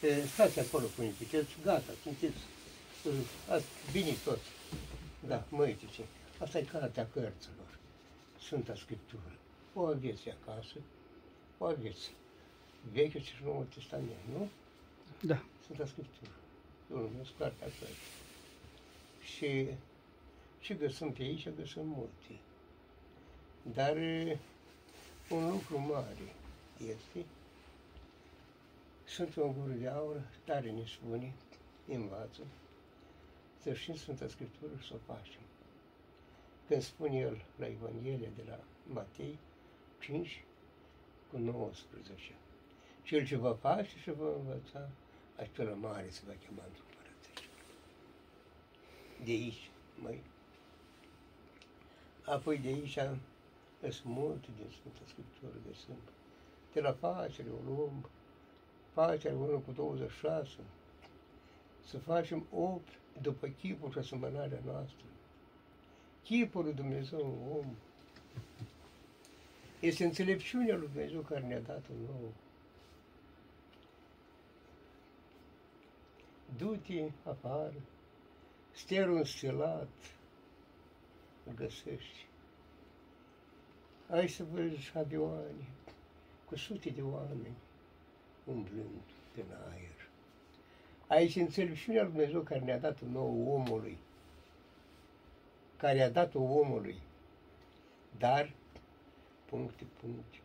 E, Stați acolo, până ziceți, gata, sunteți uh, ați bine toți. Da, mă ce. Asta e cartea cărților, Sfânta Scriptură. O aveți acasă, o aveți. Vechiul și Noul Testament, nu? Da. Sfânta Scriptură. Eu o numesc cartea cărții. Și ce găsim pe aici, găsim multe. Dar e, un lucru mare este sunt un gură de aur, tare ne spune, ne învață, să știm Sfânta Scriptură și să o facem. Când spune el la Evanghelia de la Matei 5 cu 19. Cel ce va face și va învăța, acela mare se va chema într-o împărăție. De aici, mai. Apoi de aici sunt multe din Sfânta Scriptură de Sfânt. De la facere o luăm, facere 1 cu 26, să facem 8 după chipul și asemănarea noastră. Chipul lui Dumnezeu în om este înțelepciunea lui Dumnezeu care ne-a dat-o nouă. Du-te afară, sterul înstelat, îl găsești. Ai să vezi avioane cu sute de oameni umblând în aer. Aici înțelepciunea lui Dumnezeu care ne-a dat nou omului, care a dat-o omului, dar, puncte, puncte,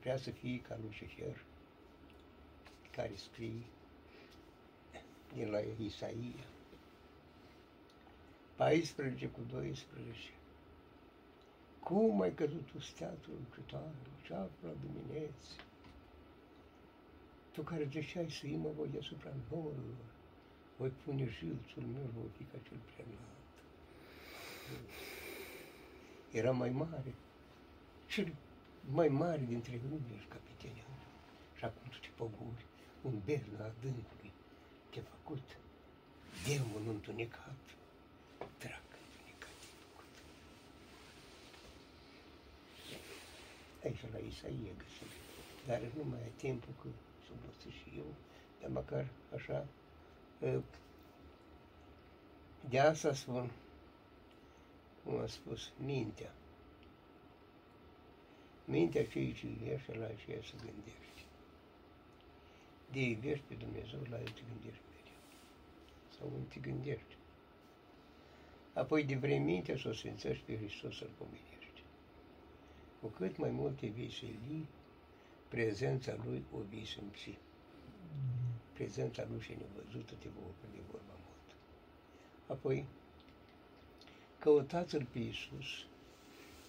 vrea să fie ca Lucifer, care scrie din la Isaia, 14 cu 12. Cum ai căzut tu steatul lucrătoare, ceafă la dimineți? Tu care ziceai să mă voi deasupra norilor, voi pune jilțul meu, voi fi ca cel prea înalt. Era mai mare, cel mai mare dintre îngeri capiteni. Și acum tu te pogori, un bernă adâncului, te-a făcut demon întunecat, drac întunecat te făcut. Aici la Isaia găsim, dar nu mai ai timpul că să și eu, dar măcar așa, de asta spun, cum am spus, mintea. Mintea ceea ce iubește, la aceea să gândești. De iubești pe Dumnezeu, la el te gândești mereu. Sau nu te gândești. Apoi de vrei mintea să o sfințești pe Hristos să-L pomenești. Cu cât mai mult te vei seli, prezența Lui o vei simți. Prezența Lui și nevăzută te va opri de vorba mult. Apoi, Căutați-L pe Iisus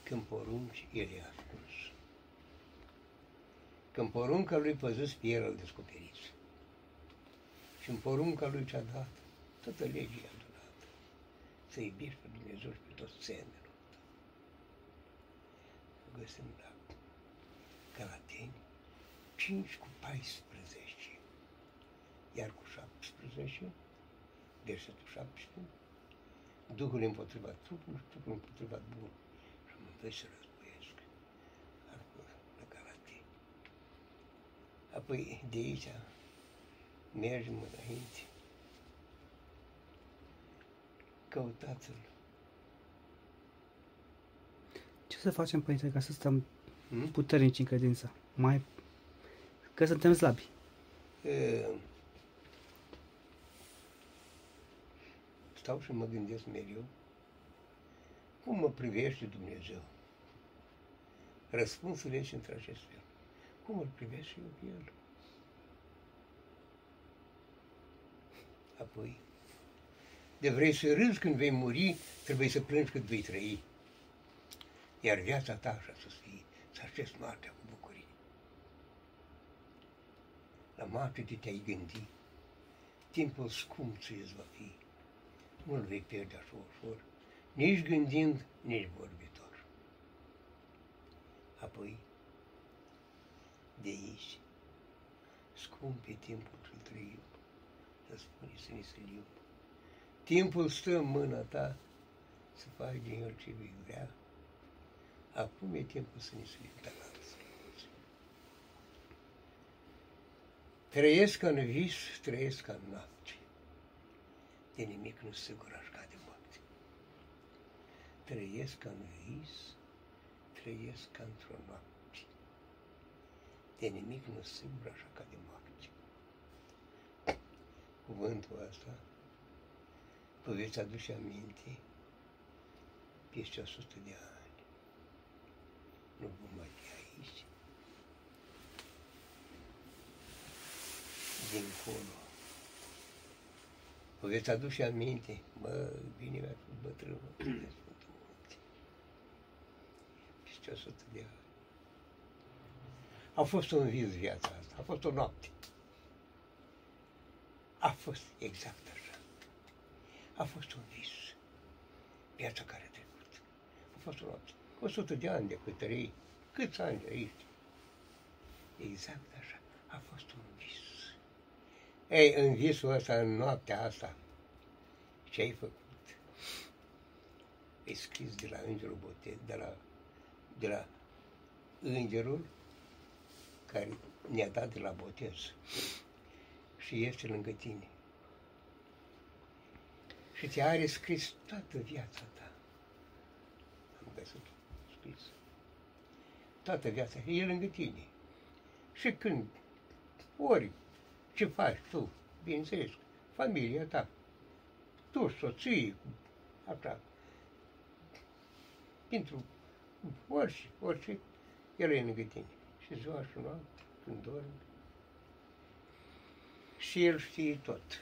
când porunci, El e ascuns. Când porunca Lui păziți pe El îl descoperiți. Și în porunca Lui ce-a dat, toată legea i-a dat. Să iubești pe Dumnezeu și pe toți semenul tău. Găsim la Galateni 5 cu 14, iar cu 17, versetul 17, Duhul împotriva trupului, trupul împotriva bun. Și amândoi se războiesc. La Galatii. Apoi de aici mergem înainte. Căutați-l. Ce să facem, Părinte, ca să stăm Hmm? puternici în credință? Mai... Că suntem slabi. E, stau și mă gândesc mereu cum mă privește Dumnezeu. Răspunsul este între acest fel. Cum îl privesc și eu pe El? Apoi, de vrei să râzi când vei muri, trebuie să plângi cât vei trăi. Iar viața ta așa să fie, să aștepți moartea cu bucurie. La moarte de te-ai gândi, timpul scump ce îți va fi. Nu-l vei pierde așa ușor, nici gândind, nici vorbitor. Apoi, de aici, scumpe timpul ce-l trăim, să spune să ne sălim. Timpul stă în mâna ta să faci din el ce vei vrea. Acum e timpul să ne sălim de la alții. Trăiesc în vis, trăiesc în noapte. De nimic nu sigur aș ca de moarte. Trăiesc în vis, trăiesc într-o noapte. De nimic nu sigur așa ca de moarte. Cuvântul ăsta vă veți aduce aminte peste 100 de ani. Nu vom mai fi aici. Dincolo. Vă veți aduce aminte, mă, bine mi-a fost bătrânul de Sfântul Munte. Peste 100 de ani. A fost un vis viața asta, a fost o noapte. A fost exact așa. A fost un vis. Viața care a trecut. A fost o noapte. 100 de ani de cătărei. Câți ani de aici? Exact așa. A fost un vis. Ei, în visul ăsta, în noaptea asta, ce ai făcut? E scris de la Îngerul Botez, de la, de la Îngerul care ne-a dat de la botez și este lângă tine. Și ți are scris toată viața ta. Am găsit scris. Toată viața. E lângă tine. Și când, ori, ce faci tu, bineînțeles, familia ta, tu, soții, așa, pentru orice, orice, el e lângă tine. Și ziua și noapte, când dormi. Și el știe tot.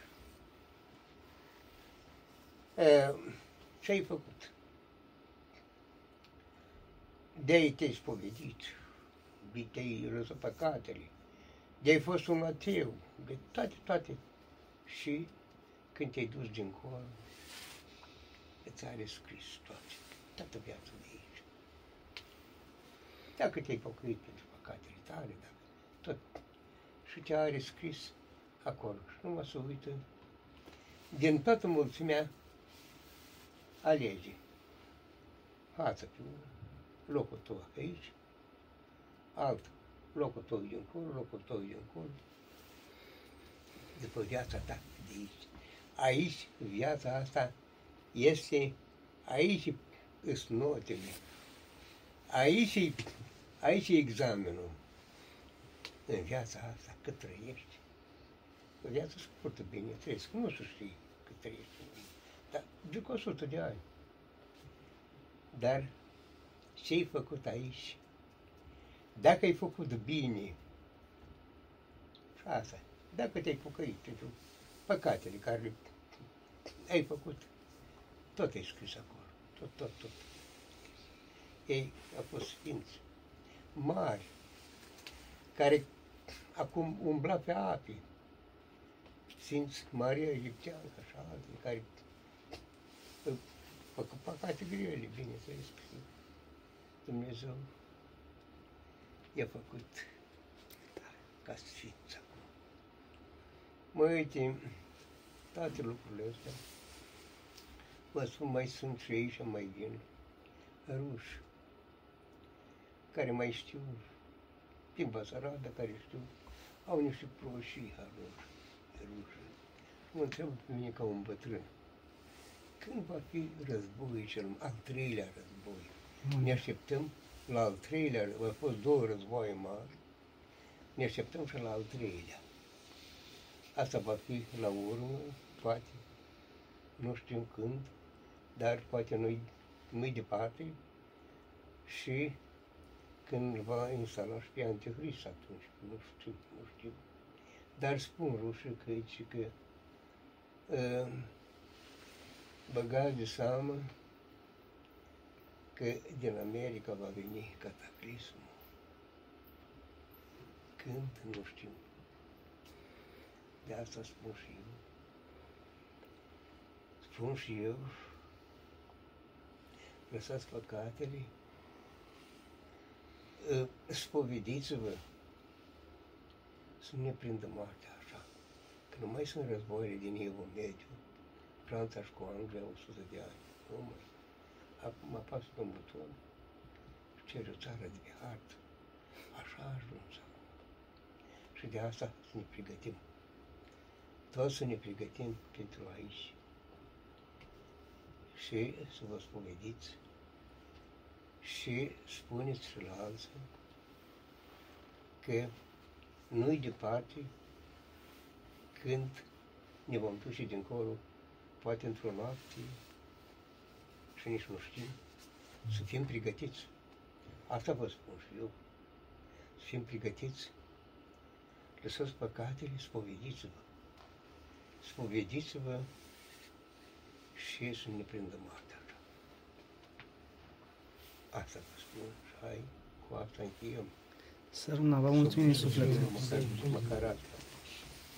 E, ce ai făcut? De-ai te-ai spovedit, te-ai răzut păcatele, de-ai fost un ateu, de toate, toate. Și când te-ai dus dincolo, îți are scris toate, toată viața de aici. Dacă te-ai păcăit pentru păcatele tale, dacă tot. Și te are scris acolo. Și nu mă să uită. Din toată mulțimea alege. Față pe locul tău aici, alt locul tău dincolo, locul tău dincolo, după viața ta de aici. Aici, viața asta este, aici sunt notele, aici, aici e examenul în viața asta, cât trăiești. O viață scurtă, bine, trăiesc, nu să știi cât trăiești. Dar duc 100 de ani. Dar ce ai făcut aici? Dacă ai făcut bine, și asta, dacă te-ai pocăit pentru păcatele care ai făcut, tot ai scris acolo, tot, tot, tot. Ei au fost sfinți mari, care acum umbla pe ape. Sfinți Maria Egipteană, așa, alții care făcut păcate grele, bineînțeles, Dumnezeu i-a făcut ca sfinți acum. Mă uite, toate lucrurile astea, vă spun, mai sunt și aici, mai vin, ruși, care mai știu din Basarabia, care știu, au niște proșii a lor, ruși. Mă întreb pe mine ca un bătrân, când va fi războiul cel al treilea război? Mm. Ne așteptăm la al treilea, au fost două războaie mari, ne așteptăm și la al treilea. Asta va fi la urmă, poate, nu știm când, dar poate nu-i, nu departe și când va instala și pe Antichrist atunci, nu știu, nu știu. Dar spun rușii că aici că uh, băgați de seamă că din America va veni cataclismul. Când, nu știu. De asta spun și eu. Spun și eu, lăsați păcatele, ă, spovediți-vă să nu ne prindă moartea așa. Că nu mai sunt războiile din Evul Mediu, Franța și cu Anglia 100 de ani. Nu mai. Acum apasă pe un buton și cere o țară de hartă. Așa a ajuns acum. Și Și de asta să ne pregătim. Toți să ne pregătim pentru aici. Și să vă spovediți și spuneți și la alții că nu-i departe când ne vom duce dincolo, poate într-o noapte și nici nu știm, să fim pregătiți. Asta vă spun și eu. Să fim pregătiți. Lăsați păcatele, spovediți-vă. Spovediți-vă și să ne prindă moartea. Asta vă spun și hai, cu asta încheiem. Să rămână, vă mulțumim din suflet. Măcar, măcar asta.